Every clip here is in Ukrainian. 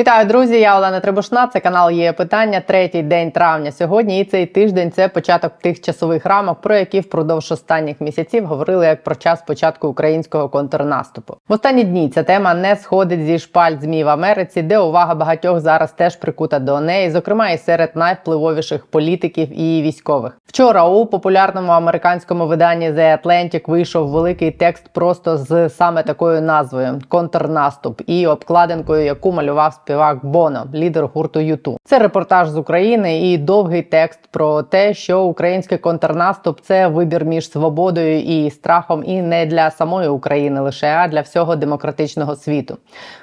Вітаю, друзі! Я Олена Требушна. Це канал є питання. Третій день травня сьогодні. І цей тиждень це початок тих часових рамок, про які впродовж останніх місяців говорили як про час початку українського контрнаступу. В останні дні ця тема не сходить зі шпаль змі в Америці, де увага багатьох зараз теж прикута до неї, зокрема і серед найвпливовіших політиків і військових. Вчора у популярному американському виданні The Atlantic вийшов великий текст просто з саме такою назвою Контрнаступ і обкладинкою, яку малював співак Боно, лідер гурту Юту. Це репортаж з України і довгий текст про те, що український контрнаступ це вибір між свободою і страхом, і не для самої України лише а для всього демократичного світу.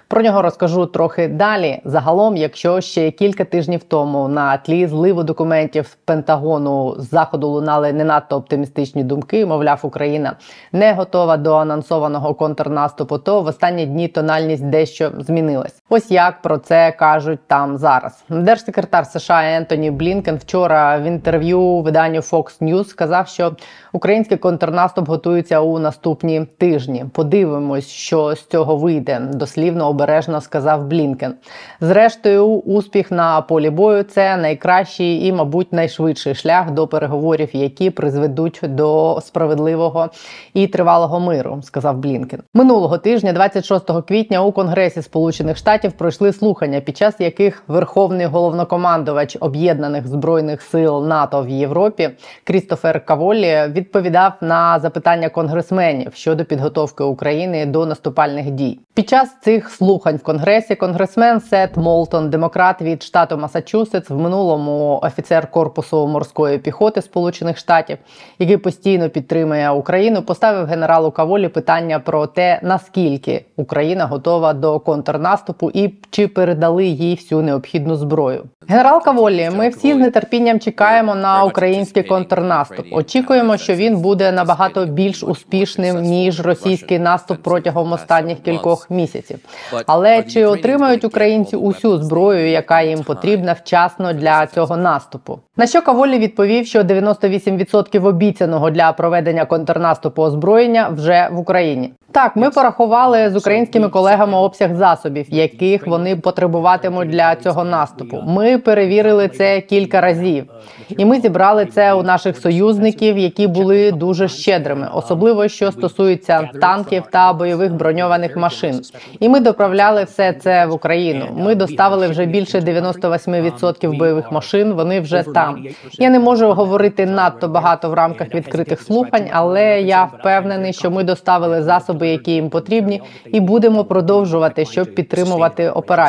Про нього розкажу трохи далі. Загалом, якщо ще кілька тижнів тому на тлі зливу документів Пентагону з заходу лунали не надто оптимістичні думки, мовляв, Україна не готова до анонсованого контрнаступу, то в останні дні тональність дещо змінилась. Ось як про це кажуть там зараз. Держсекретар США Ентоні Блінкен вчора в інтерв'ю виданню Fox News сказав, що український контрнаступ готується у наступні тижні. Подивимось, що з цього вийде. Дослівно обережно сказав Блінкен. Зрештою, успіх на полі бою це найкращий і, мабуть, найшвидший шлях до переговорів, які призведуть до справедливого і тривалого миру, сказав Блінкен. Минулого тижня, 26 квітня, у Конгресі Сполучених Штатів пройшли слухання, під час яких Верховний головнокомандувач об'єднаних збройних сил НАТО в Європі Крістофер Каволі відповідав на запитання конгресменів щодо підготовки України до наступальних дій. Під час цих слухань в Конгресі конгресмен Сет Молтон, демократ від штату Масачусетс, в минулому офіцер корпусу морської піхоти Сполучених Штатів, який постійно підтримує Україну, поставив генералу Каволі питання про те, наскільки Україна готова до контрнаступу і чи передали їй всю необхідну зброю. Генерал Каволі, ми всі з нетерпінням чекаємо на український контрнаступ. Очікуємо, що він буде набагато більш успішним ніж російський наступ протягом останніх кількох місяців. Але чи отримають українці усю зброю, яка їм потрібна вчасно для цього наступу? На що Каволі відповів, що 98% обіцяного для проведення контрнаступу озброєння вже в Україні. Так, ми порахували з українськими колегами обсяг засобів, яких вони потребуватимуть для цього наступу. Ми перевірили це кілька разів, і ми зібрали це у наших союзників, які були дуже щедрими, особливо що стосується танків та бойових броньованих машин. І ми доправляли все це в Україну. Ми доставили вже більше 98% бойових машин. Вони вже там. Я не можу говорити надто багато в рамках відкритих слухань, але я впевнений, що ми доставили засоби, які їм потрібні, і будемо продовжувати, щоб підтримувати операцію.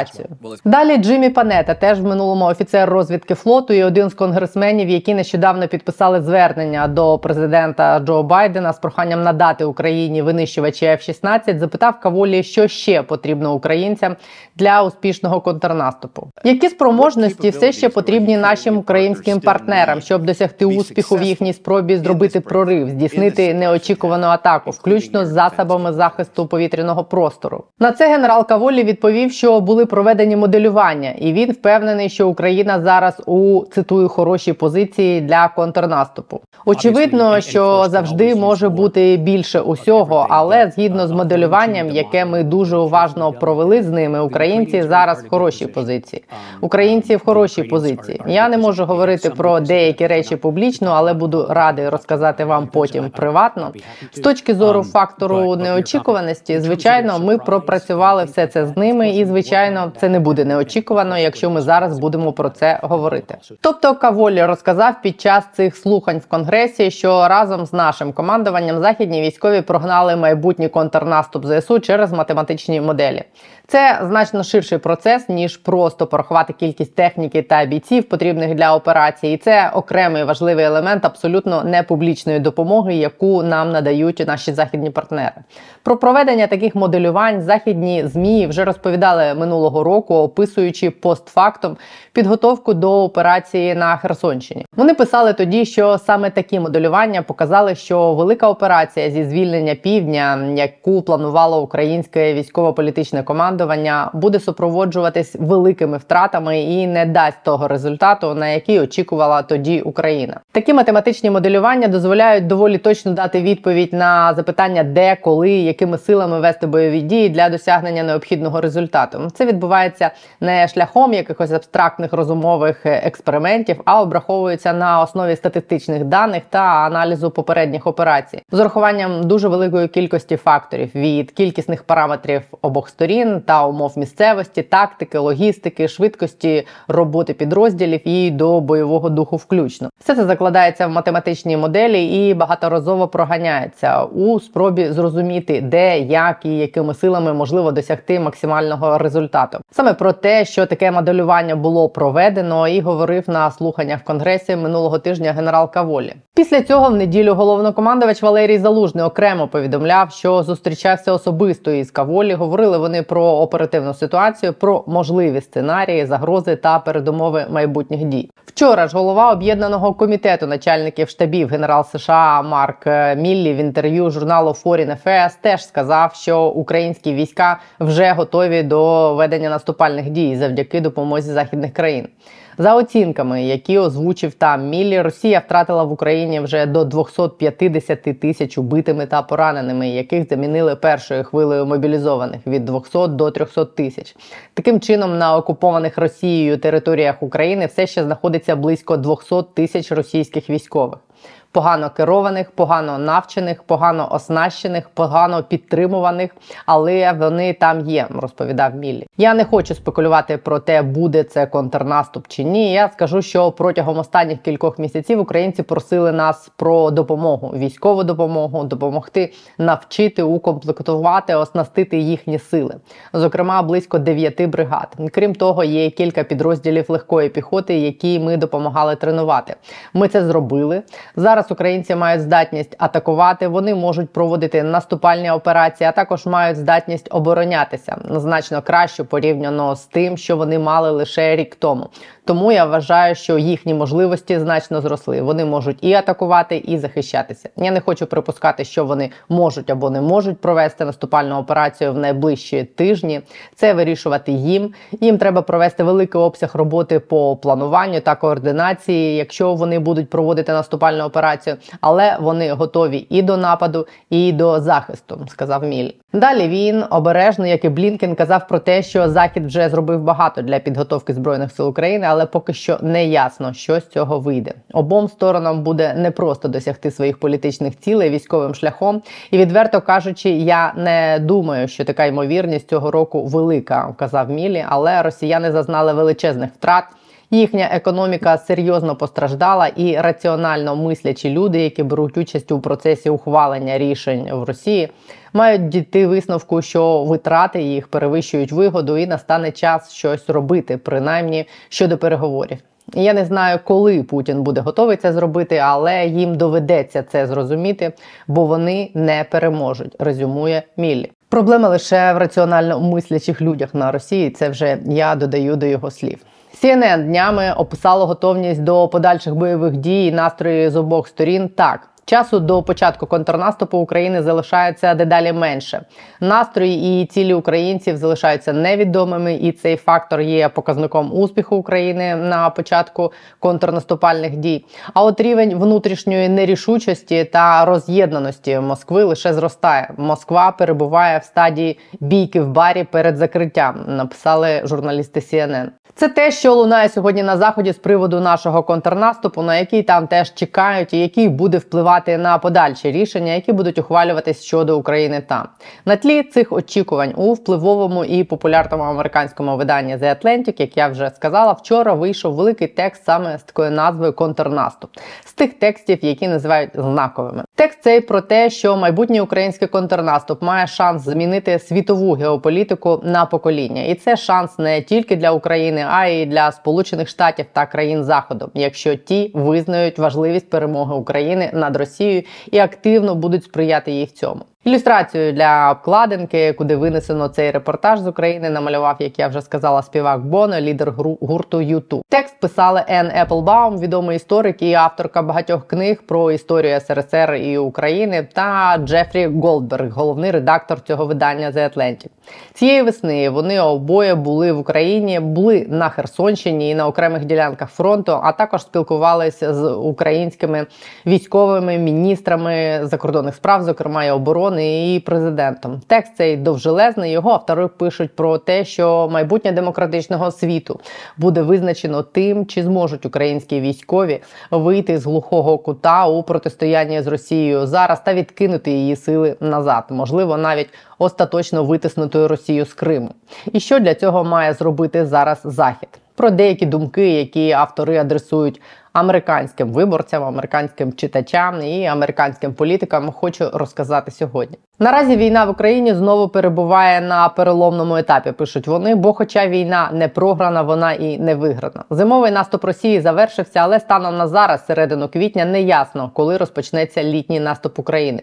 Далі Джиммі Панета, теж в минулому офіцер розвідки флоту, і один з конгресменів, які нещодавно підписали звернення до президента Джо Байдена з проханням надати Україні винищувачі F-16, запитав Каволі, що ще потрібно українцям для успішного контрнаступу. Які спроможності все ще потрібні нашим українським партнерам, щоб досягти успіху в їхній спробі зробити прорив, здійснити неочікувану атаку, включно з засобами захисту повітряного простору? На це генерал Каволі відповів, що були проведені моделювання, і він впевнений, що Україна зараз у цитую хорошій позиції для контрнаступу. Очевидно, що завжди може бути більше усього, але згідно з моделюванням, яке ми дуже уважно провели з ними, українці зараз в хорошій позиції. Українці в хорошій позиції. Я не можу говорити про деякі речі публічно, але буду радий розказати вам потім приватно. З точки зору фактору неочікуваності, звичайно, ми пропрацювали все це з ними, і звичайно, це не буде неочікувано, якщо ми зараз будемо про це говорити. Тобто, Каволі розказав під час цих слухань в конгресі, що разом з нашим командуванням західні військові прогнали майбутній контрнаступ ЗСУ через математичні моделі. Це значно ширший процес ніж просто порахувати кількість техніки та бійців, потрібних для операції. І Це окремий важливий елемент абсолютно непублічної допомоги, яку нам надають наші західні партнери. Про проведення таких моделювань західні змі вже розповідали минулого року, описуючи постфактом підготовку до операції на Херсонщині. Вони писали тоді, що саме такі моделювання показали, що велика операція зі звільнення півдня, яку планувало українське військово-політичне командування, буде супроводжуватись великими втратами і не дасть того результату, на який очікувала тоді Україна. Такі математичні моделювання дозволяють доволі точно дати відповідь на запитання, де, коли, якими силами вести бойові дії для досягнення необхідного результату. Це відбувається не шляхом якихось абстрактних розумових експериментів, а обраховується на основі статистичних даних та аналізу попередніх операцій з урахуванням дуже великої кількості факторів від кількісних параметрів обох сторін та умов місцевості, тактики, логістики, швидкості роботи підрозділів і до бойового духу, включно все це закладається в математичні моделі і багаторазово проганяється у спробі зрозуміти, де, як і якими силами можливо досягти максимального результату. Саме про те, що таке моделювання було проведено, і говорив на слуханнях в конгресі минулого тижня генерал Каволі. Після цього в неділю головнокомандувач Валерій Залужний окремо повідомляв, що зустрічався особисто із Каволі. Говорили вони про оперативну ситуацію, про можливі сценарії, загрози та передумови майбутніх дій. Вчора ж голова об'єднаного комітету начальників штабів генерал США Марк Міллі в інтерв'ю журналу Foreign Affairs теж сказав, що українські війська вже готові до ведення наступальних дій завдяки допомозі західних країн. За оцінками, які озвучив там Міллі, Росія втратила в Україні вже до 250 тисяч убитими та пораненими, яких замінили першою хвилею мобілізованих від 200 до 300 тисяч. Таким чином, на окупованих Росією територіях України все ще знаходиться близько 200 тисяч російських військових погано керованих, погано навчених, погано оснащених, погано підтримуваних, але вони там є, розповідав Міллі. Я не хочу спекулювати про те, буде це контрнаступ чи ні. Я скажу, що протягом останніх кількох місяців українці просили нас про допомогу, військову допомогу, допомогти навчити, укомплектувати, оснастити їхні сили. Зокрема, близько дев'яти бригад. Крім того, є кілька підрозділів легкої піхоти, які ми допомагали тренувати. Ми це зробили зараз. Зараз українці мають здатність атакувати, вони можуть проводити наступальні операції, а також мають здатність оборонятися значно краще порівняно з тим, що вони мали лише рік тому. Тому я вважаю, що їхні можливості значно зросли. Вони можуть і атакувати, і захищатися. Я не хочу припускати, що вони можуть або не можуть провести наступальну операцію в найближчі тижні. Це вирішувати їм. Їм треба провести великий обсяг роботи по плануванню та координації, якщо вони будуть проводити наступальну операцію, але вони готові і до нападу, і до захисту, сказав Міль. Далі він обережно, як і Блінкен, казав про те, що Захід вже зробив багато для підготовки збройних сил України, але поки що не ясно, що з цього вийде. Обом сторонам буде непросто досягти своїх політичних цілей військовим шляхом. І відверто кажучи, я не думаю, що така ймовірність цього року велика, казав Мілі, але росіяни зазнали величезних втрат. Їхня економіка серйозно постраждала, і раціонально мислячі люди, які беруть участь у процесі ухвалення рішень в Росії, мають дійти висновку, що витрати їх перевищують вигоду, і настане час щось робити, принаймні щодо переговорів. Я не знаю, коли Путін буде готовий це зробити, але їм доведеться це зрозуміти, бо вони не переможуть. Резюмує Міллі. Проблема лише в раціонально мислячих людях на Росії. Це вже я додаю до його слів. CNN днями описало готовність до подальших бойових дій і настрої з обох сторін так. Часу до початку контрнаступу України залишається дедалі менше. Настрої і цілі українців залишаються невідомими, і цей фактор є показником успіху України на початку контрнаступальних дій. А от рівень внутрішньої нерішучості та роз'єднаності Москви лише зростає. Москва перебуває в стадії бійки в барі перед закриттям. Написали журналісти CNN. Це те, що лунає сьогодні на заході з приводу нашого контрнаступу, на який там теж чекають, і який буде впливати на подальші рішення, які будуть ухвалюватись щодо України там. На тлі цих очікувань у впливовому і популярному американському виданні The Atlantic, як я вже сказала, вчора вийшов великий текст саме з такою назвою Контрнаступ з тих текстів, які називають знаковими. Текст цей про те, що майбутній український контрнаступ має шанс змінити світову геополітику на покоління, і це шанс не тільки для України а й для Сполучених Штатів та країн Заходу, якщо ті визнають важливість перемоги України над Росією і активно будуть сприяти їй в цьому. Ілюстрацію для обкладинки, куди винесено цей репортаж з України, намалював, як я вже сказала, співак Боно, лідер гурту Юту. Текст писали Ен Еплбаум, відомий історик і авторка багатьох книг про історію СРСР і України, та Джефрі Голдберг, головний редактор цього видання The Atlantic. Цієї весни вони обоє були в Україні, були на Херсонщині і на окремих ділянках фронту, а також спілкувалися з українськими військовими міністрами закордонних справ, зокрема і оборони і президентом. Текст цей довжелезний. Його автори пишуть про те, що майбутнє демократичного світу буде визначено тим, чи зможуть українські військові вийти з глухого кута у протистоянні з Росією зараз та відкинути її сили назад, можливо, навіть остаточно витиснути Росію з Криму. І що для цього має зробити зараз Захід? Про деякі думки, які автори адресують американським виборцям, американським читачам і американським політикам, хочу розказати сьогодні. Наразі війна в Україні знову перебуває на переломному етапі. Пишуть вони, бо, хоча війна не програна, вона і не виграна. Зимовий наступ Росії завершився, але станом на зараз, середину квітня, не ясно, коли розпочнеться літній наступ України.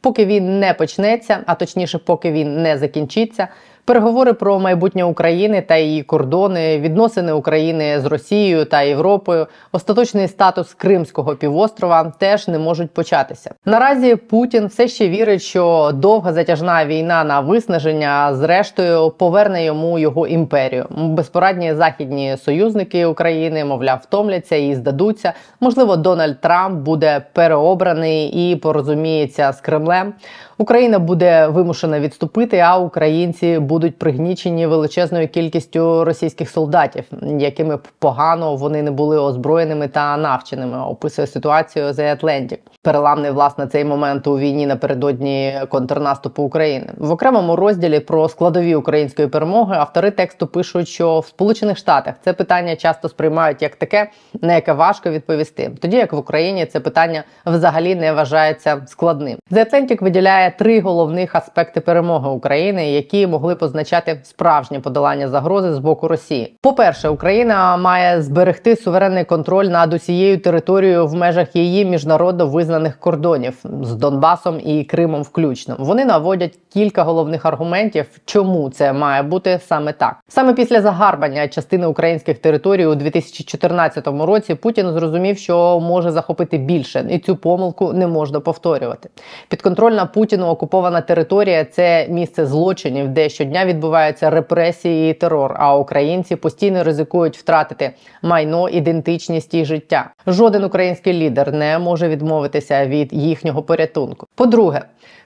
Поки він не почнеться, а точніше, поки він не закінчиться. Переговори про майбутнє України та її кордони, відносини України з Росією та Європою, остаточний статус Кримського півострова теж не можуть початися. Наразі Путін все ще вірить, що довга затяжна війна на виснаження, зрештою, поверне йому його імперію. Безпорадні західні союзники України, мовляв, втомляться і здадуться. Можливо, Дональд Трамп буде переобраний і порозуміється з Кремлем. Україна буде вимушена відступити, а українці будуть пригнічені величезною кількістю російських солдатів, якими б погано вони не були озброєними та навченими. Описує ситуацію The Atlantic. Переламний власне цей момент у війні напередодні контрнаступу України в окремому розділі про складові української перемоги. Автори тексту пишуть, що в Сполучених Штатах це питання часто сприймають як таке, на яке важко відповісти. Тоді як в Україні це питання взагалі не вважається складним. The Atlantic виділяє виділяє три головних аспекти перемоги України, які могли позначати справжнє подолання загрози з боку Росії. По перше, Україна має зберегти суверенний контроль над усією територією в межах її міжнародно визнаних кордонів з Донбасом і Кримом, включно. Вони наводять кілька головних аргументів, чому це має бути саме так. Саме після загарбання частини українських територій у 2014 році Путін зрозумів, що може захопити більше, і цю помилку не можна повторювати. Підконтрольна Путін Путіну окупована територія це місце злочинів, де щодня відбуваються репресії і терор. А українці постійно ризикують втратити майно, ідентичність і життя. Жоден український лідер не може відмовитися від їхнього порятунку. По-друге,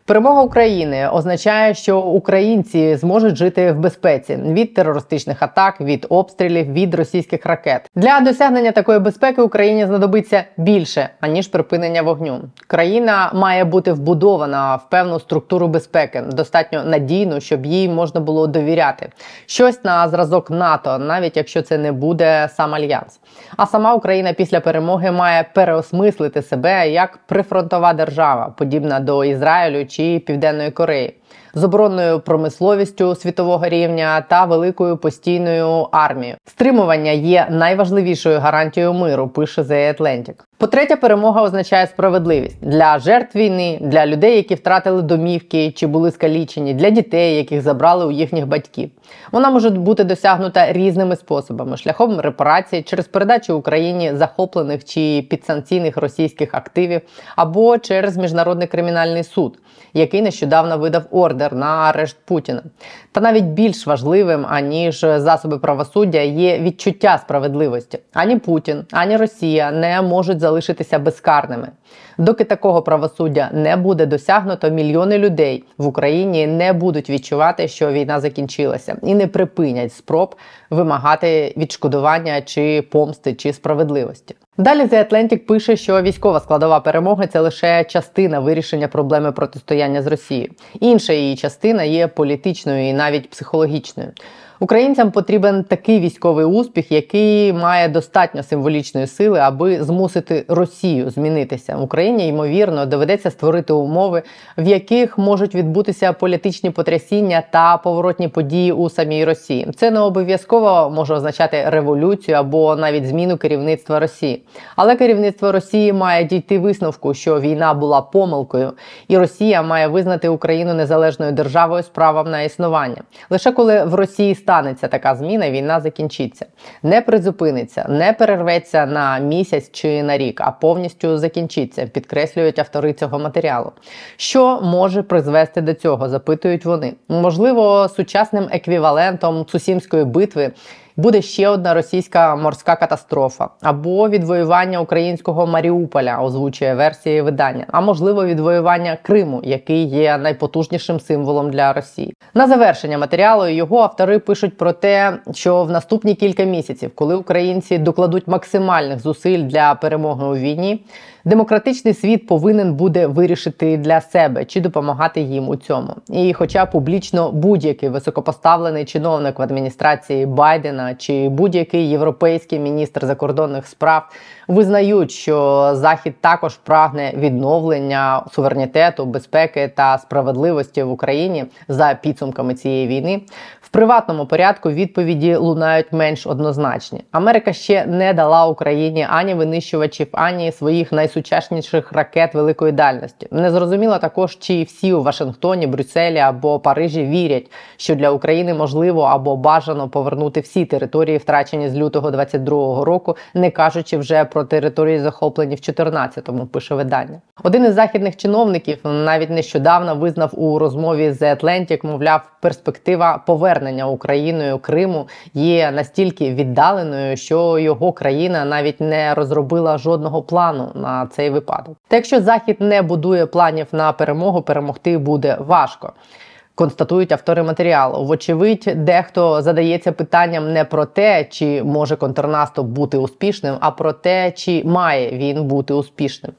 Перемога України означає, що українці зможуть жити в безпеці від терористичних атак, від обстрілів, від російських ракет. Для досягнення такої безпеки Україні знадобиться більше аніж припинення вогню. Країна має бути вбудована в певну структуру безпеки, достатньо надійну, щоб їй можна було довіряти. Щось на зразок НАТО, навіть якщо це не буде сам альянс. А сама Україна після перемоги має переосмислити себе як прифронтова держава, подібна до Ізраїлю чи Південної Кореї з оборонною промисловістю світового рівня та великою постійною армією. Стримування є найважливішою гарантією миру. Пише The Atlantic. По-третє, перемога означає справедливість для жертв війни, для людей, які втратили домівки чи були скалічені, для дітей, яких забрали у їхніх батьків. Вона може бути досягнута різними способами: шляхом репарації через передачу Україні захоплених чи підсанкційних російських активів, або через міжнародний кримінальний суд, який нещодавно видав ордер на арешт Путіна. Та навіть більш важливим аніж засоби правосуддя є відчуття справедливості. Ані Путін, ані Росія не можуть залишитися безкарними. Доки такого правосуддя не буде досягнуто, мільйони людей в Україні не будуть відчувати, що війна закінчилася, і не припинять спроб вимагати відшкодування чи помсти чи справедливості. Далі The Atlantic пише, що військова складова перемоги це лише частина вирішення проблеми протистояння з Росією. Інша її частина є політичною і навіть психологічною. Українцям потрібен такий військовий успіх, який має достатньо символічної сили, аби змусити Росію змінитися. Україні ймовірно доведеться створити умови, в яких можуть відбутися політичні потрясіння та поворотні події у самій Росії. Це не обов'язково може означати революцію або навіть зміну керівництва Росії. Але керівництво Росії має дійти висновку, що війна була помилкою, і Росія має визнати Україну незалежною державою з правом на існування. Лише коли в Росії станеться така зміна, війна закінчиться, не призупиниться, не перерветься на місяць чи на рік, а повністю закінчиться. Підкреслюють автори цього матеріалу. Що може призвести до цього? Запитують вони. Можливо, сучасним еквівалентом Цусімської битви буде ще одна російська морська катастрофа або відвоювання українського Маріуполя, озвучує версії видання, а можливо відвоювання Криму, який є найпотужнішим символом для Росії. На завершення матеріалу його автори пишуть про те, що в наступні кілька місяців, коли українці докладуть максимальних зусиль для перемоги у війні. Демократичний світ повинен буде вирішити для себе чи допомагати їм у цьому. І, хоча публічно будь-який високопоставлений чиновник в адміністрації Байдена чи будь-який європейський міністр закордонних справ визнають, що Захід також прагне відновлення суверенітету, безпеки та справедливості в Україні за підсумками цієї війни. В приватному порядку відповіді лунають менш однозначні. Америка ще не дала Україні ані винищувачів, ані своїх найсучасніших ракет великої дальності. Не зрозуміло також, чи всі у Вашингтоні, Брюсселі або Парижі вірять, що для України можливо або бажано повернути всі території, втрачені з лютого 22-го року, не кажучи вже про території, захоплені в 14-му, Пише видання. Один із західних чиновників навіть нещодавно визнав у розмові з Atlantic, мовляв, перспектива повернення Україною Криму є настільки віддаленою, що його країна навіть не розробила жодного плану на цей випадок. Та якщо захід не будує планів на перемогу, перемогти буде важко. Констатують автори матеріалу. Вочевидь, дехто задається питанням не про те, чи може контрнаступ бути успішним, а про те, чи має він бути успішним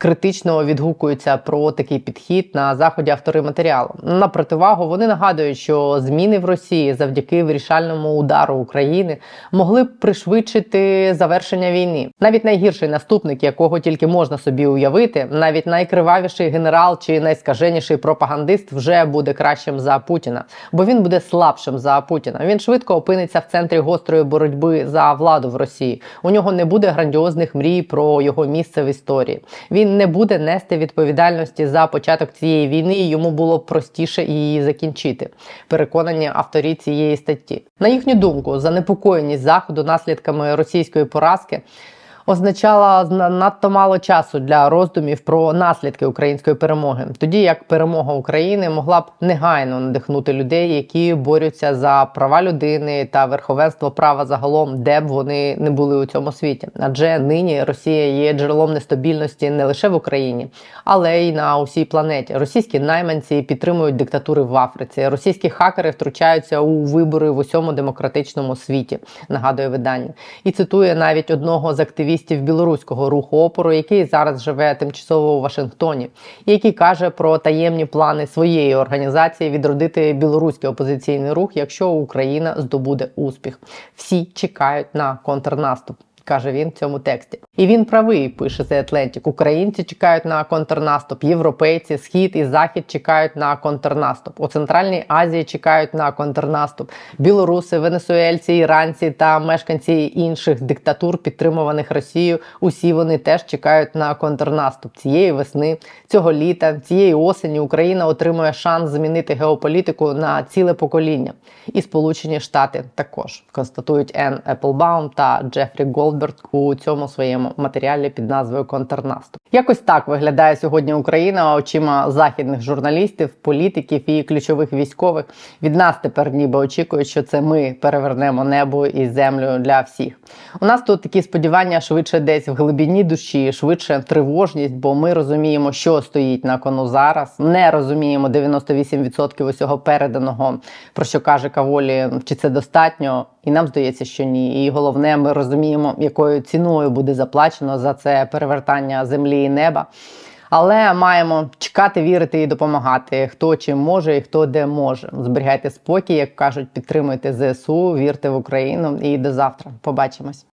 критично відгукуються про такий підхід на заході автори матеріалу. На противагу вони нагадують, що зміни в Росії завдяки вирішальному удару України могли б пришвидшити завершення війни. Навіть найгірший наступник, якого тільки можна собі уявити, навіть найкривавіший генерал чи найскаженіший пропагандист вже буде кращим за Путіна, бо він буде слабшим за Путіна. Він швидко опиниться в центрі гострої боротьби за владу в Росії. У нього не буде грандіозних мрій про його місце в історії. Він не буде нести відповідальності за початок цієї війни, і йому було простіше її закінчити. Переконані авторі цієї статті. На їхню думку, занепокоєність заходу наслідками російської поразки означала надто мало часу для роздумів про наслідки української перемоги, тоді як перемога України могла б негайно надихнути людей, які борються за права людини та верховенство права загалом, де б вони не були у цьому світі. Адже нині Росія є джерелом нестабільності не лише в Україні, але й на усій планеті. Російські найманці підтримують диктатури в Африці. Російські хакери втручаються у вибори в усьому демократичному світі. Нагадує видання, і цитує навіть одного з активістів активістів білоруського руху опору, який зараз живе тимчасово у Вашингтоні, який каже про таємні плани своєї організації відродити білоруський опозиційний рух, якщо Україна здобуде успіх. Всі чекають на контрнаступ каже він в цьому тексті. І він правий, пише The Atlantic. Українці чекають на контрнаступ, європейці, схід і захід чекають на контрнаступ. У Центральній Азії чекають на контрнаступ. Білоруси, венесуельці, іранці та мешканці інших диктатур, підтримуваних Росією. Усі вони теж чекають на контрнаступ цієї весни, цього літа, цієї осені Україна отримує шанс змінити геополітику на ціле покоління. І Сполучені Штати також констатують Енн Еплбаум та Джефрі Голд. Голдберг у цьому своєму матеріалі під назвою Контрнаступ. Якось так виглядає сьогодні Україна очима західних журналістів, політиків і ключових військових. Від нас тепер ніби очікують, що це ми перевернемо небо і землю для всіх. У нас тут такі сподівання швидше десь в глибині душі, швидше тривожність, бо ми розуміємо, що стоїть на кону зараз. Не розуміємо 98% усього переданого, про що каже Каволі, чи це достатньо. І нам здається, що ні. І головне, ми розуміємо, якою ціною буде заплачено за це перевертання землі і неба. Але маємо чекати, вірити і допомагати. Хто чим може і хто де може. Зберігайте спокій, як кажуть, підтримуйте ЗСУ, вірте в Україну і до завтра. Побачимось.